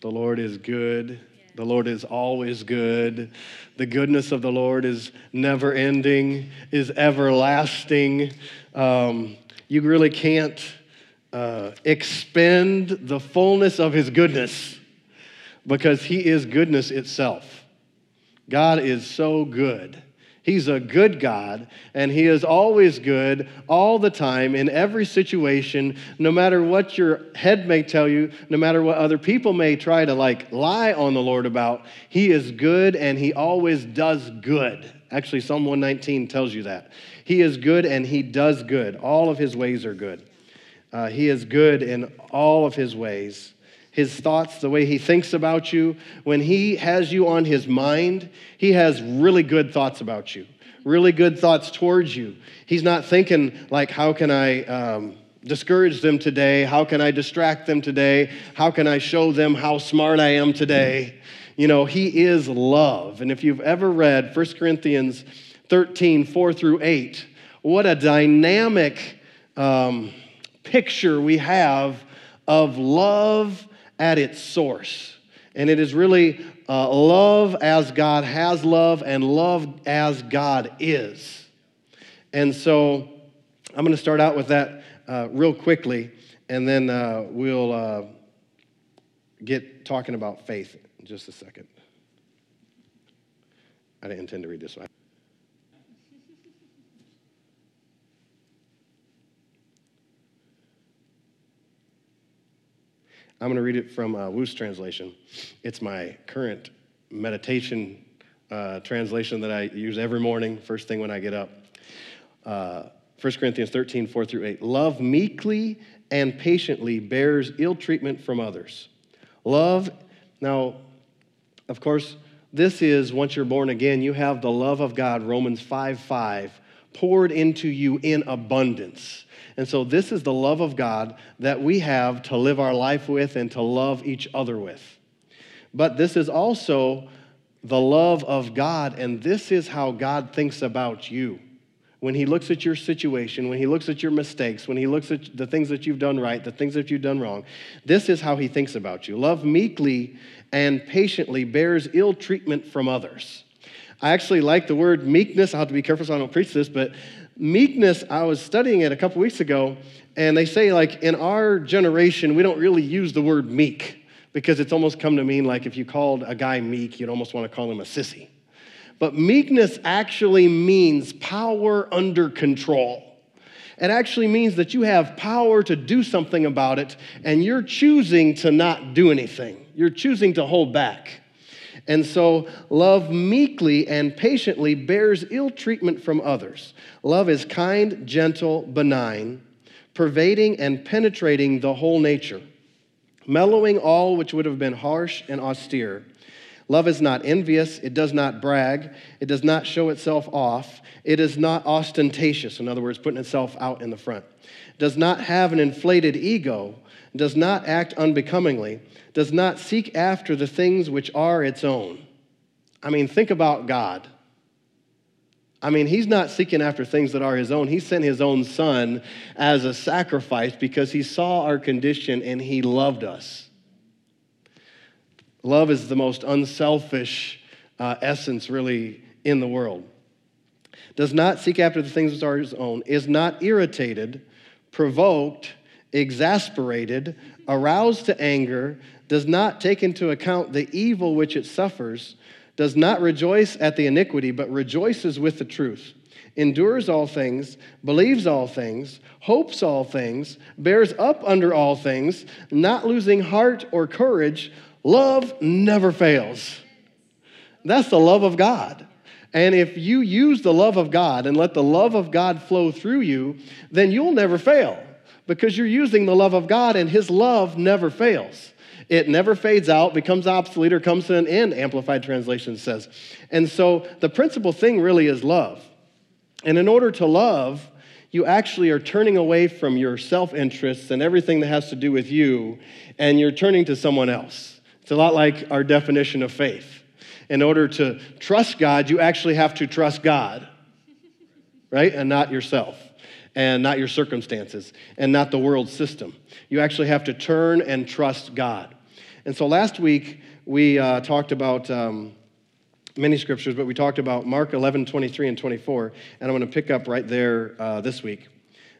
The Lord is good. The Lord is always good. The goodness of the Lord is never ending, is everlasting. Um, you really can't uh, expend the fullness of His goodness because He is goodness itself. God is so good. He's a good God, and He is always good all the time in every situation, no matter what your head may tell you, no matter what other people may try to like lie on the Lord about. He is good and He always does good. Actually, Psalm 119 tells you that. He is good and He does good. All of His ways are good. Uh, he is good in all of His ways his thoughts, the way he thinks about you. When he has you on his mind, he has really good thoughts about you, really good thoughts towards you. He's not thinking, like, how can I um, discourage them today? How can I distract them today? How can I show them how smart I am today? You know, he is love. And if you've ever read 1 Corinthians 13, 4 through 8, what a dynamic um, picture we have of love at its source. And it is really uh, love as God has love and love as God is. And so I'm going to start out with that uh, real quickly, and then uh, we'll uh, get talking about faith in just a second. I didn't intend to read this one. I'm going to read it from uh, Wuest translation. It's my current meditation uh, translation that I use every morning, first thing when I get up. Uh, 1 Corinthians 13, 4 through 8. Love meekly and patiently bears ill treatment from others. Love, now, of course, this is once you're born again, you have the love of God, Romans 5 5, poured into you in abundance. And so, this is the love of God that we have to live our life with and to love each other with. But this is also the love of God, and this is how God thinks about you. When He looks at your situation, when He looks at your mistakes, when He looks at the things that you've done right, the things that you've done wrong, this is how He thinks about you. Love meekly and patiently bears ill treatment from others. I actually like the word meekness. I'll have to be careful so I don't preach this, but meekness, I was studying it a couple weeks ago, and they say, like, in our generation, we don't really use the word meek because it's almost come to mean like if you called a guy meek, you'd almost want to call him a sissy. But meekness actually means power under control. It actually means that you have power to do something about it, and you're choosing to not do anything. You're choosing to hold back. And so, love meekly and patiently bears ill treatment from others. Love is kind, gentle, benign, pervading and penetrating the whole nature, mellowing all which would have been harsh and austere. Love is not envious, it does not brag, it does not show itself off, it is not ostentatious, in other words, putting itself out in the front, does not have an inflated ego, does not act unbecomingly does not seek after the things which are its own. I mean, think about God. I mean, he's not seeking after things that are his own. He sent his own son as a sacrifice because he saw our condition and he loved us. Love is the most unselfish uh, essence, really, in the world. Does not seek after the things that are his own, is not irritated, provoked, exasperated, aroused to anger, does not take into account the evil which it suffers, does not rejoice at the iniquity, but rejoices with the truth, endures all things, believes all things, hopes all things, bears up under all things, not losing heart or courage, love never fails. That's the love of God. And if you use the love of God and let the love of God flow through you, then you'll never fail because you're using the love of God and His love never fails. It never fades out, becomes obsolete, or comes to an end, Amplified Translation says. And so the principal thing really is love. And in order to love, you actually are turning away from your self interests and everything that has to do with you, and you're turning to someone else. It's a lot like our definition of faith. In order to trust God, you actually have to trust God, right? And not yourself and not your circumstances and not the world system. You actually have to turn and trust God. And so last week we uh, talked about um, many scriptures, but we talked about Mark 11, 23, and 24. And I'm going to pick up right there uh, this week,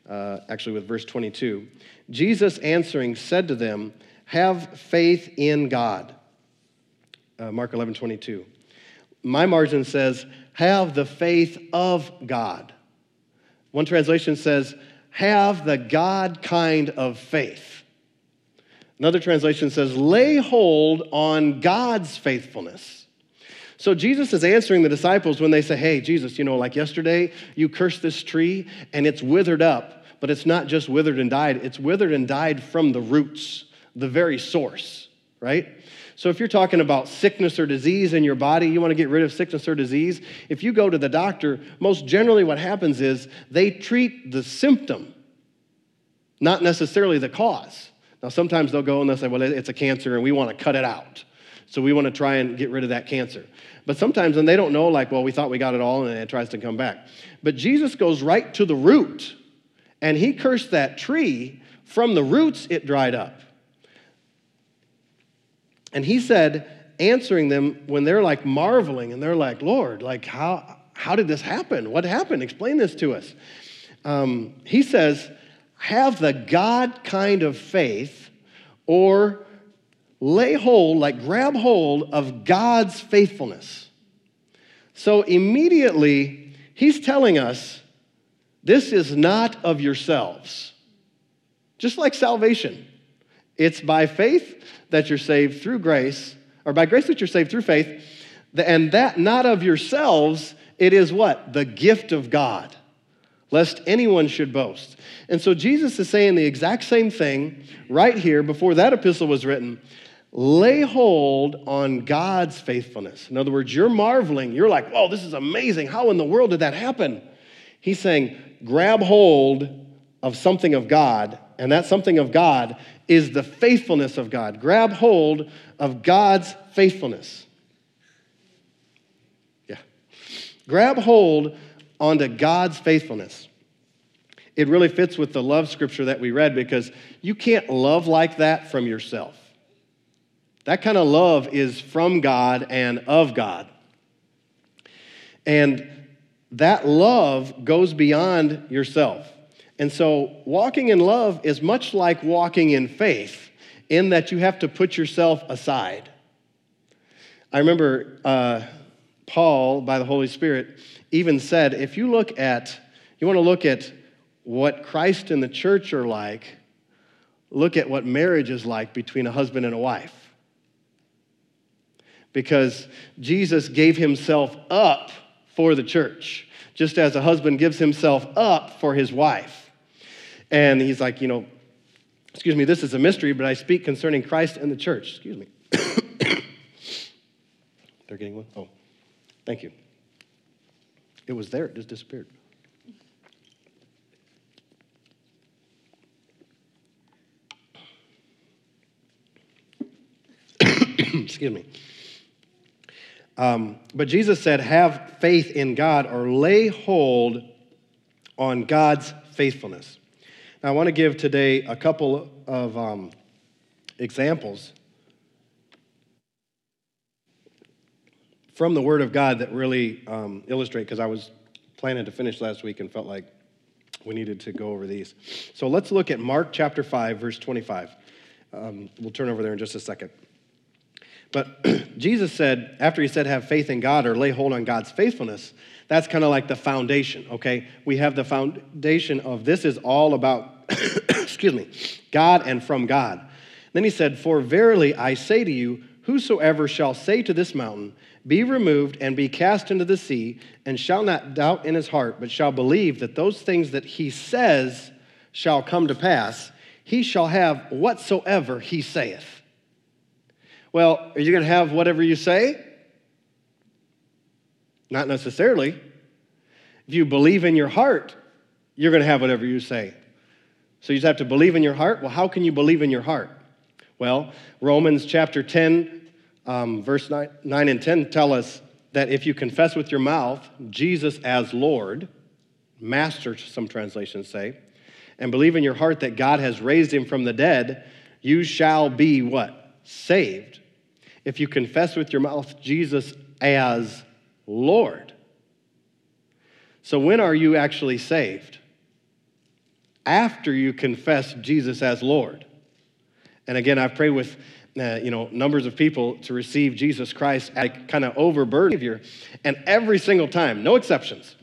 uh, actually with verse 22. Jesus answering said to them, Have faith in God. Uh, Mark 11, 22. My margin says, Have the faith of God. One translation says, Have the God kind of faith. Another translation says, Lay hold on God's faithfulness. So Jesus is answering the disciples when they say, Hey, Jesus, you know, like yesterday, you cursed this tree and it's withered up, but it's not just withered and died, it's withered and died from the roots, the very source, right? So if you're talking about sickness or disease in your body, you want to get rid of sickness or disease, if you go to the doctor, most generally what happens is they treat the symptom, not necessarily the cause. Now, sometimes they'll go and they'll say, well, it's a cancer and we want to cut it out. So we want to try and get rid of that cancer. But sometimes, and they don't know, like, well, we thought we got it all, and it tries to come back. But Jesus goes right to the root, and he cursed that tree. From the roots, it dried up. And he said, answering them when they're like marveling, and they're like, Lord, like, how, how did this happen? What happened? Explain this to us. Um, he says, have the God kind of faith or lay hold, like grab hold of God's faithfulness. So immediately, he's telling us this is not of yourselves. Just like salvation, it's by faith that you're saved through grace, or by grace that you're saved through faith, and that not of yourselves, it is what? The gift of God, lest anyone should boast. And so Jesus is saying the exact same thing right here before that epistle was written lay hold on God's faithfulness. In other words, you're marveling. You're like, whoa, this is amazing. How in the world did that happen? He's saying, grab hold of something of God, and that something of God is the faithfulness of God. Grab hold of God's faithfulness. Yeah. Grab hold onto God's faithfulness. It really fits with the love scripture that we read because you can't love like that from yourself. That kind of love is from God and of God. And that love goes beyond yourself. And so, walking in love is much like walking in faith, in that you have to put yourself aside. I remember uh, Paul, by the Holy Spirit, even said if you look at, you want to look at what Christ and the church are like, look at what marriage is like between a husband and a wife because Jesus gave himself up for the church, just as a husband gives himself up for his wife. And he's like, you know, excuse me, this is a mystery, but I speak concerning Christ and the church. Excuse me. They're getting one? Oh, thank you. It was there, it just disappeared. excuse me. Um, but Jesus said, have faith in God or lay hold on God's faithfulness. Now, I want to give today a couple of um, examples from the Word of God that really um, illustrate, because I was planning to finish last week and felt like we needed to go over these. So let's look at Mark chapter 5, verse 25. Um, we'll turn over there in just a second. But Jesus said, after he said, have faith in God or lay hold on God's faithfulness, that's kind of like the foundation, okay? We have the foundation of this is all about, excuse me, God and from God. Then he said, For verily I say to you, whosoever shall say to this mountain, Be removed and be cast into the sea, and shall not doubt in his heart, but shall believe that those things that he says shall come to pass, he shall have whatsoever he saith. Well, are you going to have whatever you say? Not necessarily. If you believe in your heart, you're going to have whatever you say. So you just have to believe in your heart. Well, how can you believe in your heart? Well, Romans chapter 10, um, verse 9, 9 and 10 tell us that if you confess with your mouth Jesus as Lord, Master, some translations say, and believe in your heart that God has raised him from the dead, you shall be what? saved if you confess with your mouth Jesus as Lord. So, when are you actually saved? After you confess Jesus as Lord. And again, I've prayed with uh, you know numbers of people to receive Jesus Christ as kind of overburdened Savior, and every single time, no exceptions,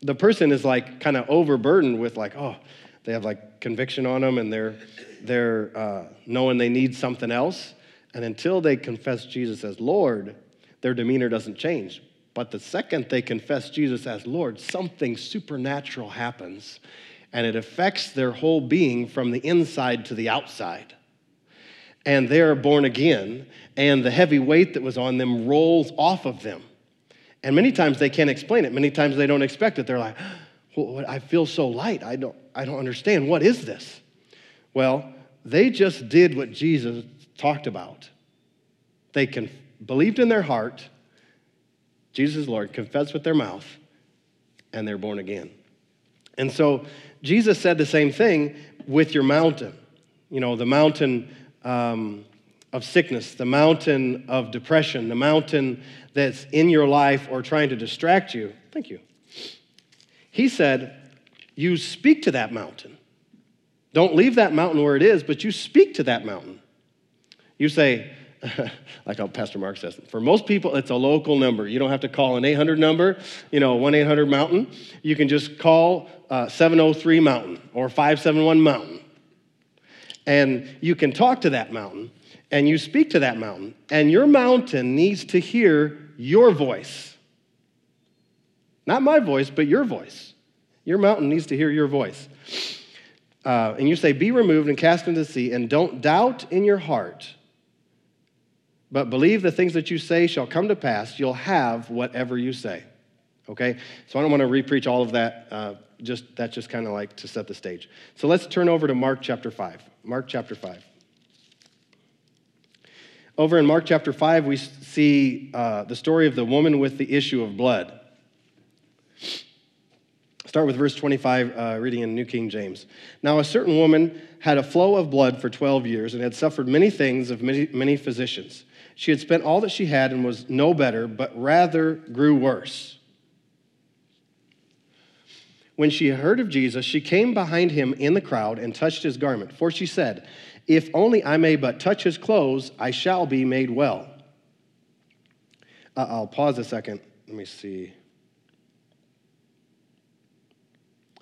the person is like kind of overburdened with like, oh, they have like conviction on them, and they're they're uh, knowing they need something else, and until they confess Jesus as Lord, their demeanor doesn't change. But the second they confess Jesus as Lord, something supernatural happens and it affects their whole being from the inside to the outside. And they're born again, and the heavy weight that was on them rolls off of them. And many times they can't explain it. Many times they don't expect it. They're like, well, I feel so light. I don't, I don't understand. What is this? Well, they just did what Jesus talked about. They con- believed in their heart Jesus is Lord, confess with their mouth, and they're born again. And so Jesus said the same thing with your mountain. You know, the mountain um, of sickness, the mountain of depression, the mountain that's in your life or trying to distract you. Thank you. He said, You speak to that mountain. Don't leave that mountain where it is, but you speak to that mountain. You say, like how Pastor Mark says, for most people, it's a local number. You don't have to call an 800 number, you know, 1 800 Mountain. You can just call uh, 703 Mountain or 571 Mountain. And you can talk to that mountain and you speak to that mountain, and your mountain needs to hear your voice. Not my voice, but your voice. Your mountain needs to hear your voice. Uh, and you say, Be removed and cast into the sea, and don't doubt in your heart but believe the things that you say shall come to pass. You'll have whatever you say. Okay? So I don't want to repreach all of that. Uh, just That's just kind of like to set the stage. So let's turn over to Mark chapter 5. Mark chapter 5. Over in Mark chapter 5, we see uh, the story of the woman with the issue of blood. Start with verse 25, uh, reading in New King James. Now, a certain woman had a flow of blood for 12 years and had suffered many things of many, many physicians. She had spent all that she had and was no better, but rather grew worse. When she heard of Jesus, she came behind him in the crowd and touched his garment. For she said, If only I may but touch his clothes, I shall be made well. Uh, I'll pause a second. Let me see.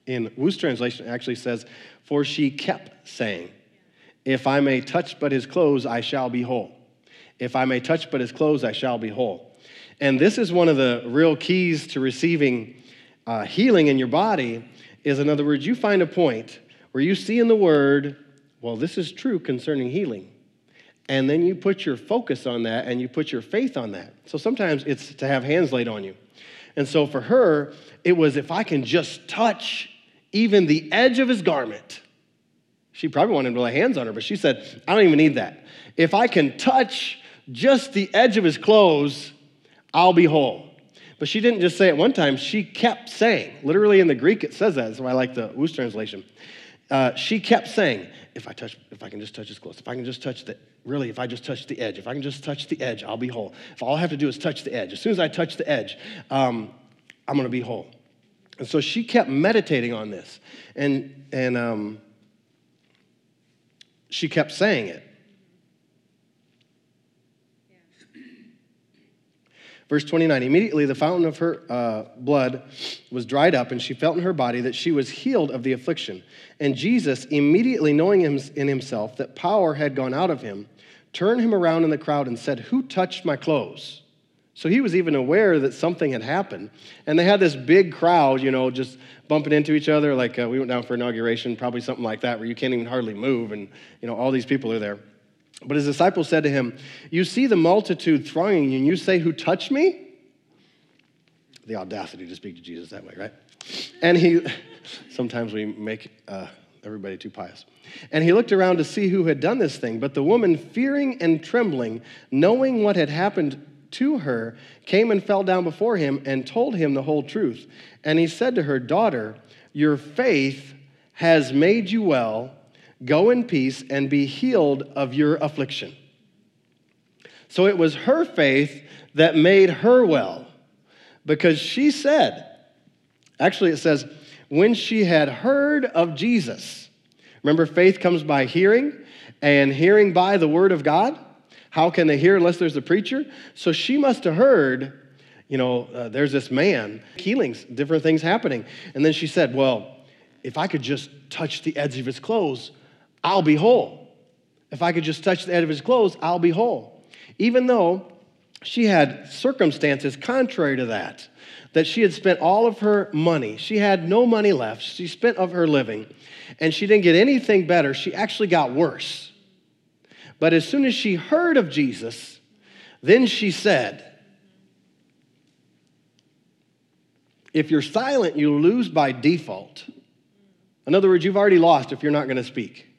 In Wuest translation, actually says, For she kept saying, If I may touch but his clothes, I shall be whole. If I may touch but his clothes, I shall be whole. And this is one of the real keys to receiving uh, healing in your body is, in other words, you find a point where you see in the word, well, this is true concerning healing. And then you put your focus on that and you put your faith on that. So sometimes it's to have hands laid on you. And so for her, it was if I can just touch even the edge of his garment. She probably wanted to lay hands on her, but she said, I don't even need that. If I can touch just the edge of his clothes, I'll be whole. But she didn't just say it one time, she kept saying, literally in the Greek it says that, that's why I like the Wuest translation. Uh, she kept saying, if I touch, if I can just touch his clothes, if I can just touch the, really, if I just touch the edge, if I can just touch the edge, I'll be whole. If all I have to do is touch the edge, as soon as I touch the edge, um, I'm gonna be whole. And so she kept meditating on this, and and um, she kept saying it. Verse 29 Immediately the fountain of her uh, blood was dried up, and she felt in her body that she was healed of the affliction. And Jesus, immediately knowing in himself that power had gone out of him, turned him around in the crowd and said, Who touched my clothes? So he was even aware that something had happened. And they had this big crowd, you know, just bumping into each other. Like uh, we went down for inauguration, probably something like that, where you can't even hardly move, and, you know, all these people are there. But his disciples said to him, You see the multitude thronging you, and you say, Who touched me? The audacity to speak to Jesus that way, right? And he, sometimes we make uh, everybody too pious. And he looked around to see who had done this thing. But the woman, fearing and trembling, knowing what had happened to her, came and fell down before him and told him the whole truth. And he said to her, Daughter, your faith has made you well Go in peace and be healed of your affliction. So it was her faith that made her well because she said, actually, it says, when she had heard of Jesus. Remember, faith comes by hearing, and hearing by the word of God. How can they hear unless there's a preacher? So she must have heard, you know, uh, there's this man, healings, different things happening. And then she said, Well, if I could just touch the edge of his clothes, I'll be whole. If I could just touch the edge of his clothes, I'll be whole. Even though she had circumstances contrary to that, that she had spent all of her money. She had no money left. She spent of her living, and she didn't get anything better. She actually got worse. But as soon as she heard of Jesus, then she said, If you're silent, you lose by default. In other words, you've already lost if you're not going to speak.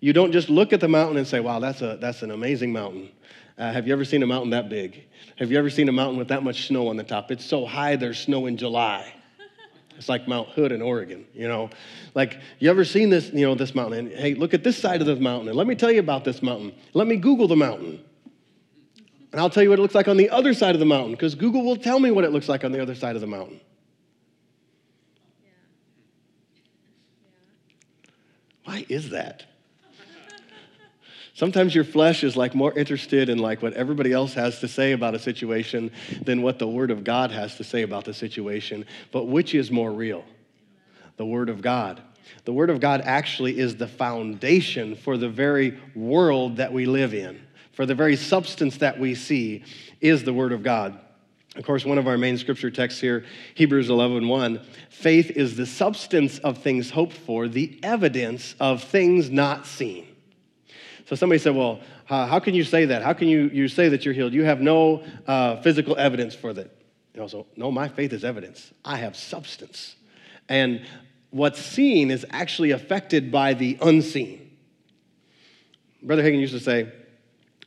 You don't just look at the mountain and say, wow, that's, a, that's an amazing mountain. Uh, have you ever seen a mountain that big? Have you ever seen a mountain with that much snow on the top? It's so high there's snow in July. It's like Mount Hood in Oregon, you know. Like, you ever seen this, you know, this mountain? And, hey, look at this side of the mountain, and let me tell you about this mountain. Let me Google the mountain. And I'll tell you what it looks like on the other side of the mountain, because Google will tell me what it looks like on the other side of the mountain. Why is that? Sometimes your flesh is like more interested in like what everybody else has to say about a situation than what the word of God has to say about the situation. But which is more real? The word of God. The word of God actually is the foundation for the very world that we live in. For the very substance that we see is the word of God. Of course, one of our main scripture texts here, Hebrews 11 1, faith is the substance of things hoped for, the evidence of things not seen. So somebody said, Well, how can you say that? How can you, you say that you're healed? You have no uh, physical evidence for that. You know, so, no, my faith is evidence. I have substance. And what's seen is actually affected by the unseen. Brother Hagin used to say,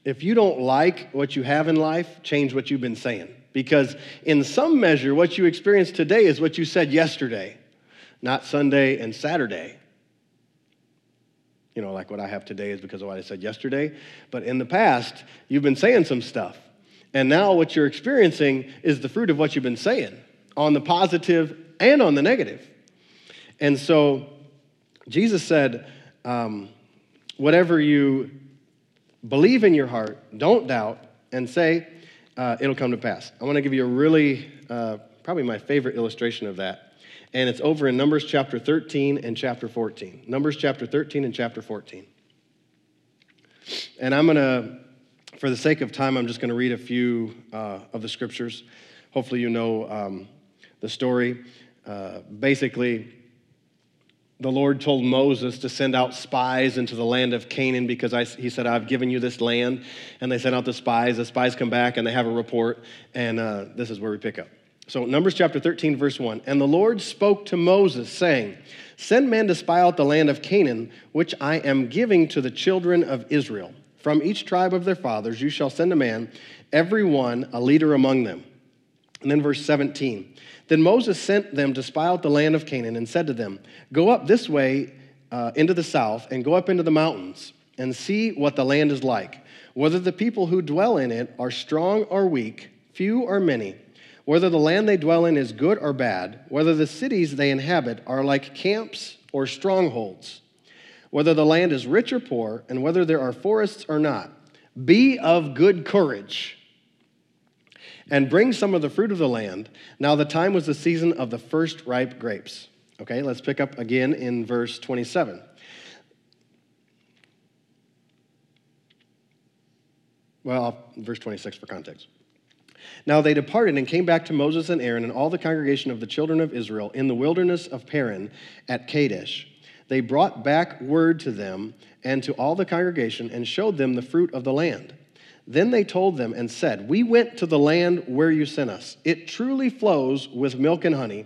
if you don't like what you have in life, change what you've been saying. Because in some measure, what you experience today is what you said yesterday, not Sunday and Saturday you know, like what I have today is because of what I said yesterday. But in the past, you've been saying some stuff. And now what you're experiencing is the fruit of what you've been saying on the positive and on the negative. And so Jesus said, um, whatever you believe in your heart, don't doubt, and say, uh, it'll come to pass. I want to give you a really, uh, probably my favorite illustration of that and it's over in Numbers chapter 13 and chapter 14. Numbers chapter 13 and chapter 14. And I'm going to, for the sake of time, I'm just going to read a few uh, of the scriptures. Hopefully, you know um, the story. Uh, basically, the Lord told Moses to send out spies into the land of Canaan because I, he said, I've given you this land. And they sent out the spies. The spies come back and they have a report. And uh, this is where we pick up. So, Numbers chapter 13, verse 1. And the Lord spoke to Moses, saying, Send men to spy out the land of Canaan, which I am giving to the children of Israel. From each tribe of their fathers you shall send a man, every one a leader among them. And then verse 17. Then Moses sent them to spy out the land of Canaan and said to them, Go up this way uh, into the south and go up into the mountains and see what the land is like, whether the people who dwell in it are strong or weak, few or many whether the land they dwell in is good or bad, whether the cities they inhabit are like camps or strongholds, whether the land is rich or poor, and whether there are forests or not. Be of good courage and bring some of the fruit of the land. Now, the time was the season of the first ripe grapes. Okay, let's pick up again in verse 27. Well, verse 26 for context. Now they departed and came back to Moses and Aaron and all the congregation of the children of Israel in the wilderness of Paran at Kadesh. They brought back word to them and to all the congregation and showed them the fruit of the land. Then they told them and said, We went to the land where you sent us. It truly flows with milk and honey,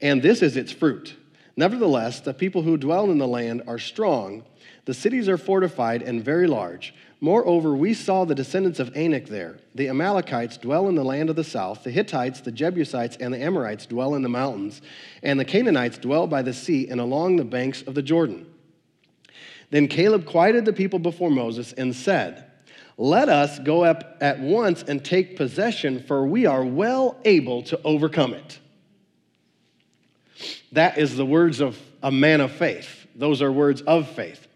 and this is its fruit. Nevertheless, the people who dwell in the land are strong. The cities are fortified and very large. Moreover, we saw the descendants of Anak there. The Amalekites dwell in the land of the south. The Hittites, the Jebusites, and the Amorites dwell in the mountains. And the Canaanites dwell by the sea and along the banks of the Jordan. Then Caleb quieted the people before Moses and said, Let us go up at once and take possession, for we are well able to overcome it. That is the words of a man of faith. Those are words of faith.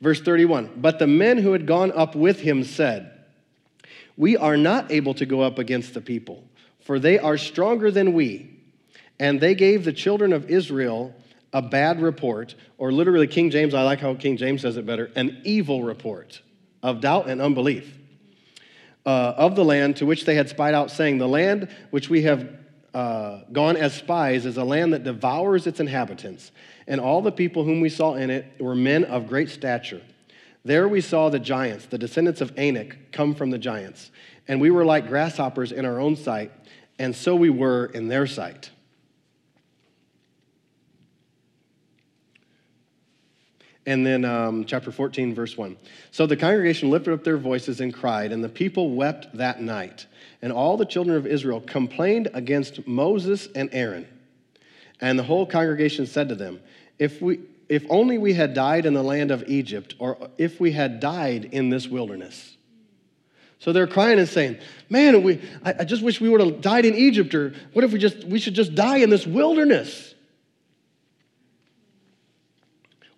Verse 31 But the men who had gone up with him said, We are not able to go up against the people, for they are stronger than we. And they gave the children of Israel a bad report, or literally, King James, I like how King James says it better, an evil report of doubt and unbelief uh, of the land to which they had spied out, saying, The land which we have uh, gone as spies is a land that devours its inhabitants, and all the people whom we saw in it were men of great stature. There we saw the giants, the descendants of Anak, come from the giants, and we were like grasshoppers in our own sight, and so we were in their sight. And then um, chapter 14, verse 1. So the congregation lifted up their voices and cried, and the people wept that night. And all the children of Israel complained against Moses and Aaron. And the whole congregation said to them, If, we, if only we had died in the land of Egypt, or if we had died in this wilderness. So they're crying and saying, Man, we, I, I just wish we would have died in Egypt, or what if we just we should just die in this wilderness?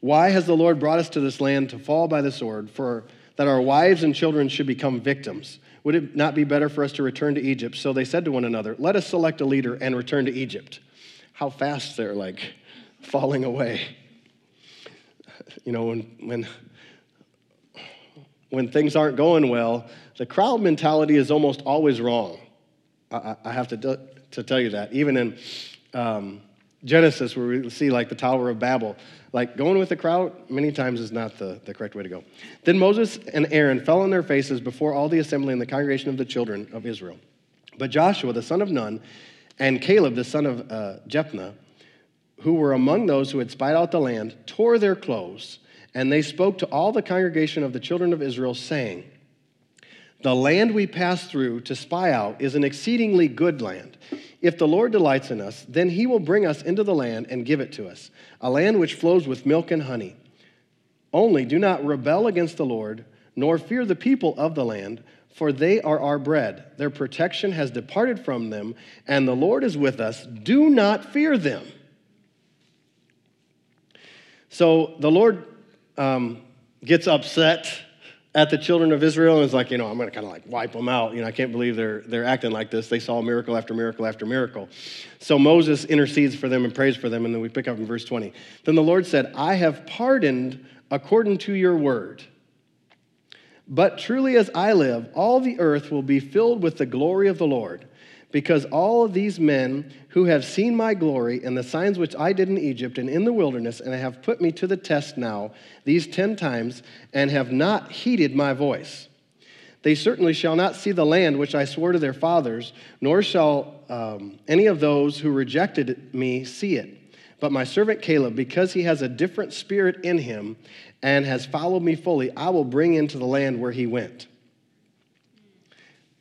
Why has the Lord brought us to this land to fall by the sword, for that our wives and children should become victims? Would it not be better for us to return to Egypt? So they said to one another, Let us select a leader and return to Egypt. How fast they're like falling away. You know, when, when, when things aren't going well, the crowd mentality is almost always wrong. I, I have to, to tell you that. Even in um, Genesis, where we see like the Tower of Babel, like going with the crowd many times is not the, the correct way to go. Then Moses and Aaron fell on their faces before all the assembly and the congregation of the children of Israel. But Joshua, the son of Nun, and Caleb, the son of uh, Jephunneh, who were among those who had spied out the land, tore their clothes, and they spoke to all the congregation of the children of Israel, saying, The land we pass through to spy out is an exceedingly good land. If the Lord delights in us, then he will bring us into the land and give it to us, a land which flows with milk and honey. Only do not rebel against the Lord, nor fear the people of the land, for they are our bread. Their protection has departed from them, and the Lord is with us. Do not fear them. So the Lord um, gets upset at the children of Israel and was like, you know, I'm going to kind of like wipe them out. You know, I can't believe they're, they're acting like this. They saw miracle after miracle after miracle. So Moses intercedes for them and prays for them. And then we pick up in verse 20. Then the Lord said, I have pardoned according to your word. But truly as I live, all the earth will be filled with the glory of the Lord because all of these men who have seen my glory and the signs which I did in Egypt and in the wilderness, and have put me to the test now these ten times, and have not heeded my voice. They certainly shall not see the land which I swore to their fathers, nor shall um, any of those who rejected me see it. But my servant Caleb, because he has a different spirit in him and has followed me fully, I will bring into the land where he went.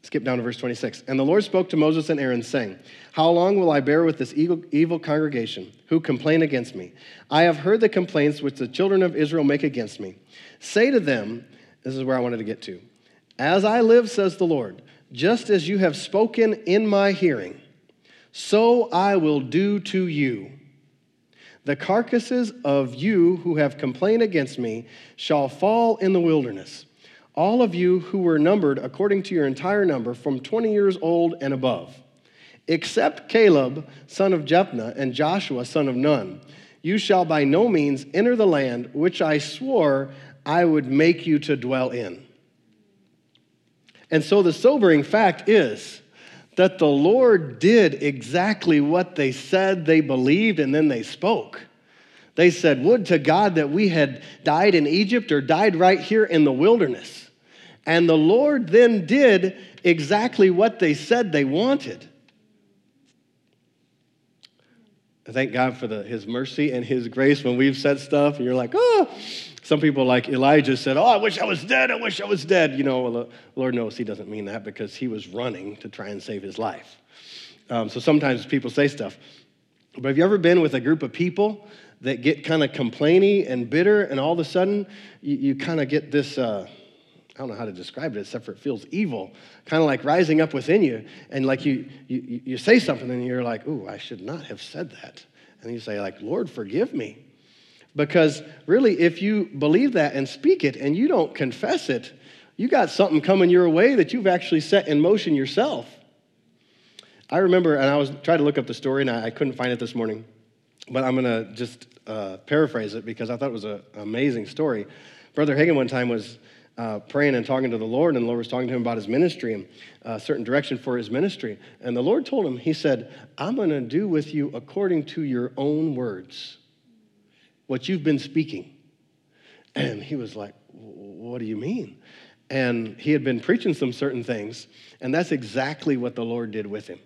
Skip down to verse 26. And the Lord spoke to Moses and Aaron, saying, How long will I bear with this evil, congregation who complain against me? I have heard the complaints which the children of Israel make against me. Say to them, This is where I wanted to get to. As I live, says the Lord, just as you have spoken in my hearing, so I will do to you. The carcasses of you who have complained against me shall fall in the wilderness all of you who were numbered according to your entire number from 20 years old and above, except Caleb, son of Jephunneh, and Joshua, son of Nun. You shall by no means enter the land which I swore I would make you to dwell in. And so the sobering fact is that the Lord did exactly what they said they believed and then they spoke. They said, Would to God that we had died in Egypt or died right here in the wilderness. And the Lord then did exactly what they said they wanted. Thank God for the, His mercy and His grace when we've said stuff and you're like, oh. Some people, like Elijah, said, Oh, I wish I was dead. I wish I was dead. You know, well, the Lord knows He doesn't mean that because He was running to try and save His life. Um, so sometimes people say stuff. But have you ever been with a group of people that get kind of complainy and bitter, and all of a sudden you, you kind of get this. Uh, I don't know how to describe it except for it feels evil, kind of like rising up within you. And like you, you, you say something and you're like, ooh, I should not have said that. And you say, like, Lord, forgive me. Because really, if you believe that and speak it and you don't confess it, you got something coming your way that you've actually set in motion yourself. I remember, and I was trying to look up the story and I, I couldn't find it this morning, but I'm going to just uh, paraphrase it because I thought it was an amazing story. Brother Hagin one time was uh, praying and talking to the Lord, and the Lord was talking to him about his ministry and a uh, certain direction for his ministry. And the Lord told him, He said, I'm going to do with you according to your own words what you've been speaking. And he was like, What do you mean? And he had been preaching some certain things, and that's exactly what the Lord did with him.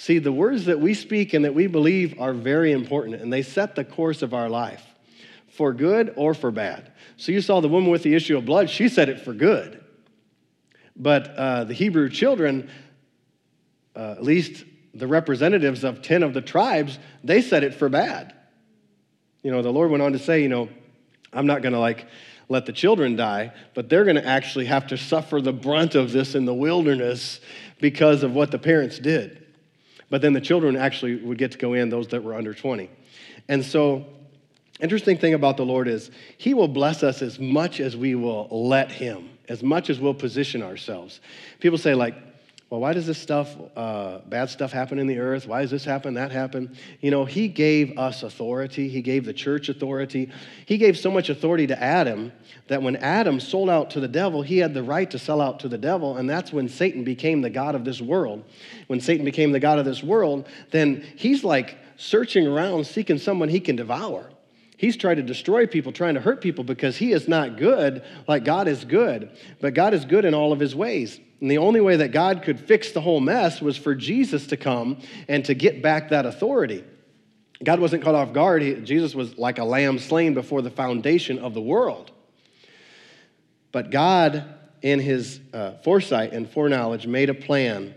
See, the words that we speak and that we believe are very important, and they set the course of our life for good or for bad. So you saw the woman with the issue of blood, she said it for good. But uh, the Hebrew children, uh, at least the representatives of 10 of the tribes, they said it for bad. You know, the Lord went on to say, you know, I'm not going to like let the children die, but they're going to actually have to suffer the brunt of this in the wilderness because of what the parents did. But then the children actually would get to go in, those that were under 20. And so Interesting thing about the Lord is He will bless us as much as we will let Him, as much as we'll position ourselves. People say, like, well, why does this stuff, uh, bad stuff happen in the earth? Why does this happen, that happen? You know, He gave us authority. He gave the church authority. He gave so much authority to Adam that when Adam sold out to the devil, he had the right to sell out to the devil, and that's when Satan became the God of this world. When Satan became the God of this world, then he's like searching around seeking someone he can devour. He's trying to destroy people, trying to hurt people because he is not good like God is good. But God is good in all of his ways. And the only way that God could fix the whole mess was for Jesus to come and to get back that authority. God wasn't caught off guard. He, Jesus was like a lamb slain before the foundation of the world. But God, in his uh, foresight and foreknowledge, made a plan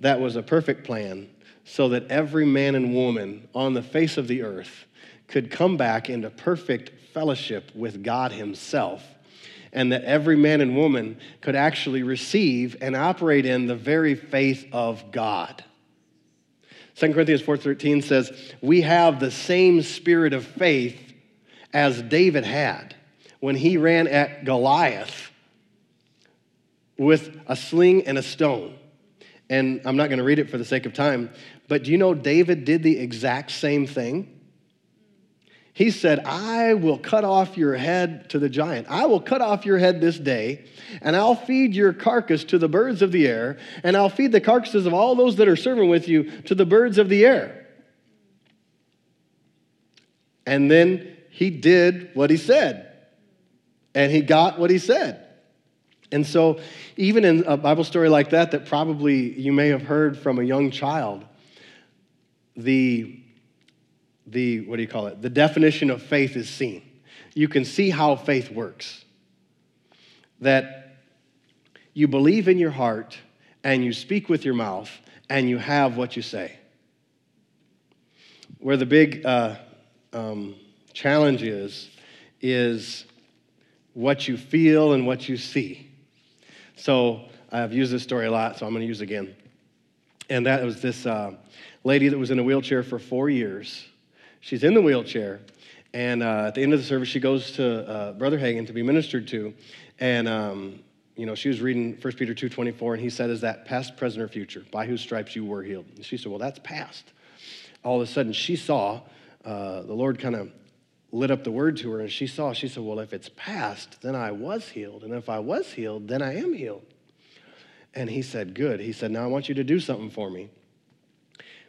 that was a perfect plan so that every man and woman on the face of the earth could come back into perfect fellowship with God Himself, and that every man and woman could actually receive and operate in the very faith of God. 2 Corinthians 4:13 says, "We have the same spirit of faith as David had when he ran at Goliath with a sling and a stone." And I'm not going to read it for the sake of time, but do you know David did the exact same thing? He said, I will cut off your head to the giant. I will cut off your head this day, and I'll feed your carcass to the birds of the air, and I'll feed the carcasses of all those that are serving with you to the birds of the air. And then he did what he said, and he got what he said. And so, even in a Bible story like that, that probably you may have heard from a young child, the the, what do you call it? The definition of faith is seen. You can see how faith works. That you believe in your heart and you speak with your mouth and you have what you say. Where the big uh, um, challenge is, is what you feel and what you see. So I've used this story a lot, so I'm going to use it again. And that was this uh, lady that was in a wheelchair for four years She's in the wheelchair. And uh, at the end of the service, she goes to uh, Brother Hagin to be ministered to. And, um, you know, she was reading 1 Peter 2.24, and he said, is that past, present, or future? By whose stripes you were healed. And she said, well, that's past. All of a sudden, she saw uh, the Lord kind of lit up the word to her, and she saw, she said, well, if it's past, then I was healed. And if I was healed, then I am healed. And he said, good. He said, now I want you to do something for me.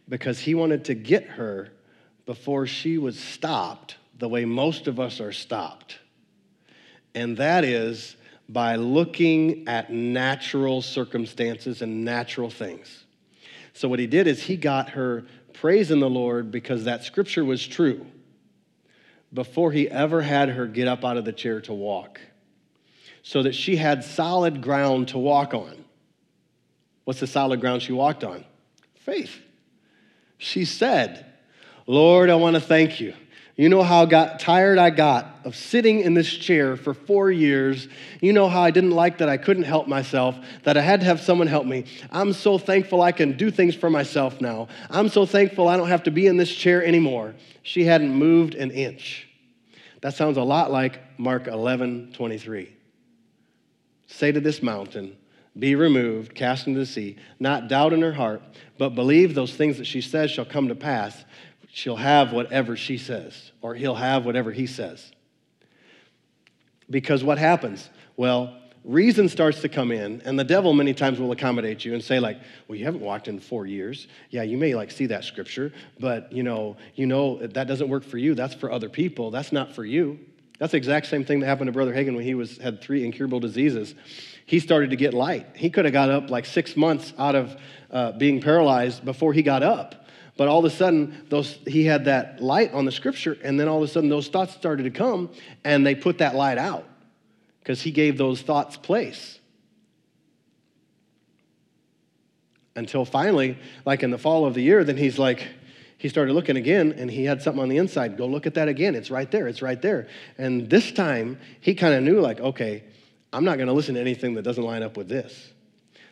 Because he wanted to get her before she was stopped the way most of us are stopped. And that is by looking at natural circumstances and natural things. So, what he did is he got her praising the Lord because that scripture was true before he ever had her get up out of the chair to walk, so that she had solid ground to walk on. What's the solid ground she walked on? Faith. She said, Lord, I want to thank you. You know how got tired I got of sitting in this chair for four years. You know how I didn't like that I couldn't help myself, that I had to have someone help me. I'm so thankful I can do things for myself now. I'm so thankful I don't have to be in this chair anymore. She hadn't moved an inch. That sounds a lot like Mark 11 23. Say to this mountain, be removed, cast into the sea, not doubt in her heart, but believe those things that she says shall come to pass she'll have whatever she says, or he'll have whatever he says. Because what happens? Well, reason starts to come in, and the devil many times will accommodate you and say, like, well, you haven't walked in four years. Yeah, you may like see that scripture, but you know, you know that doesn't work for you. That's for other people. That's not for you. That's the exact same thing that happened to Brother Hagin when he was had three incurable diseases. He started to get light. He could have got up like six months out of uh, being paralyzed before he got up. But all of a sudden, those, he had that light on the scripture, and then all of a sudden, those thoughts started to come, and they put that light out because he gave those thoughts place. Until finally, like in the fall of the year, then he's like, he started looking again and he had something on the inside. Go look at that again. It's right there. It's right there. And this time he kind of knew, like, okay, I'm not going to listen to anything that doesn't line up with this.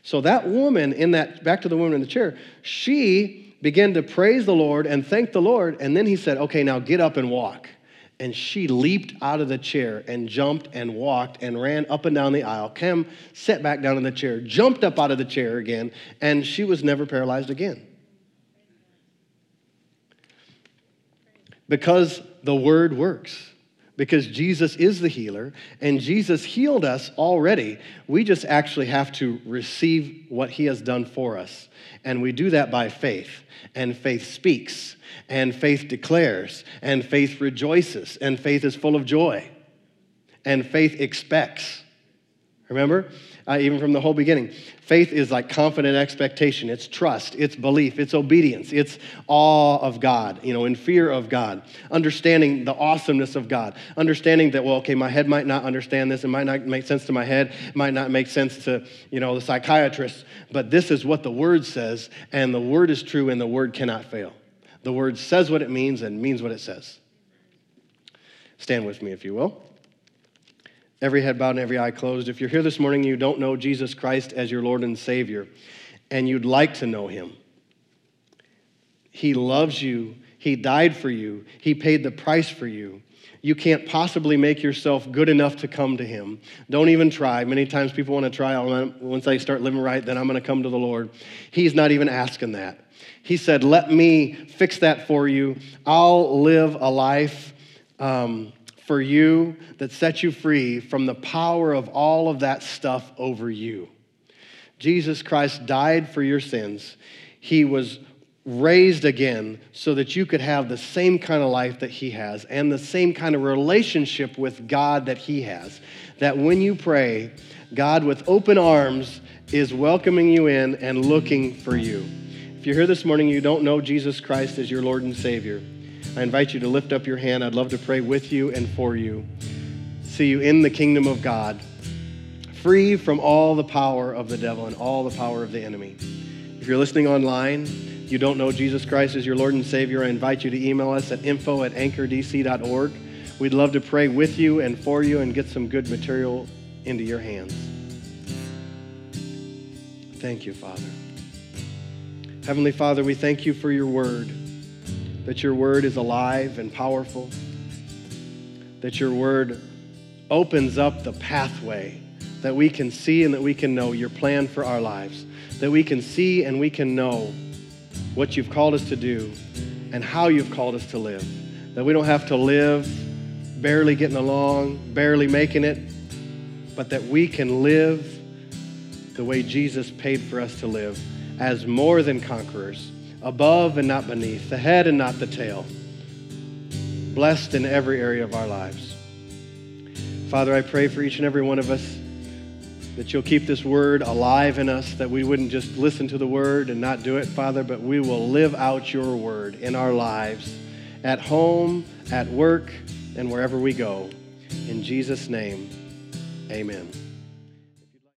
So that woman in that, back to the woman in the chair, she began to praise the Lord and thank the Lord. And then he said, Okay, now get up and walk. And she leaped out of the chair and jumped and walked and ran up and down the aisle. Cam sat back down in the chair, jumped up out of the chair again, and she was never paralyzed again. Because the word works because Jesus is the healer and Jesus healed us already. We just actually have to receive what he has done for us. And we do that by faith. And faith speaks, and faith declares, and faith rejoices, and faith is full of joy, and faith expects. Remember? Uh, even from the whole beginning. Faith is like confident expectation, it's trust, it's belief, it's obedience, it's awe of God, you know, in fear of God, understanding the awesomeness of God, understanding that, well, okay, my head might not understand this, it might not make sense to my head, it might not make sense to, you know, the psychiatrist, but this is what the Word says, and the Word is true, and the Word cannot fail. The Word says what it means and means what it says. Stand with me, if you will every head bowed and every eye closed. If you're here this morning and you don't know Jesus Christ as your Lord and Savior, and you'd like to know Him, He loves you, He died for you, He paid the price for you. You can't possibly make yourself good enough to come to Him. Don't even try. Many times people want to try, once I start living right, then I'm going to come to the Lord. He's not even asking that. He said, Let me fix that for you. I'll live a life. Um, for you that sets you free from the power of all of that stuff over you. Jesus Christ died for your sins. He was raised again so that you could have the same kind of life that he has and the same kind of relationship with God that he has. That when you pray, God with open arms is welcoming you in and looking for you. If you're here this morning, you don't know Jesus Christ as your Lord and Savior. I invite you to lift up your hand. I'd love to pray with you and for you. See you in the kingdom of God, free from all the power of the devil and all the power of the enemy. If you're listening online, you don't know Jesus Christ as your Lord and Savior, I invite you to email us at info at anchordc.org. We'd love to pray with you and for you and get some good material into your hands. Thank you, Father. Heavenly Father, we thank you for your word that your word is alive and powerful, that your word opens up the pathway that we can see and that we can know your plan for our lives, that we can see and we can know what you've called us to do and how you've called us to live, that we don't have to live barely getting along, barely making it, but that we can live the way Jesus paid for us to live as more than conquerors above and not beneath, the head and not the tail, blessed in every area of our lives. Father, I pray for each and every one of us that you'll keep this word alive in us, that we wouldn't just listen to the word and not do it, Father, but we will live out your word in our lives, at home, at work, and wherever we go. In Jesus' name, amen.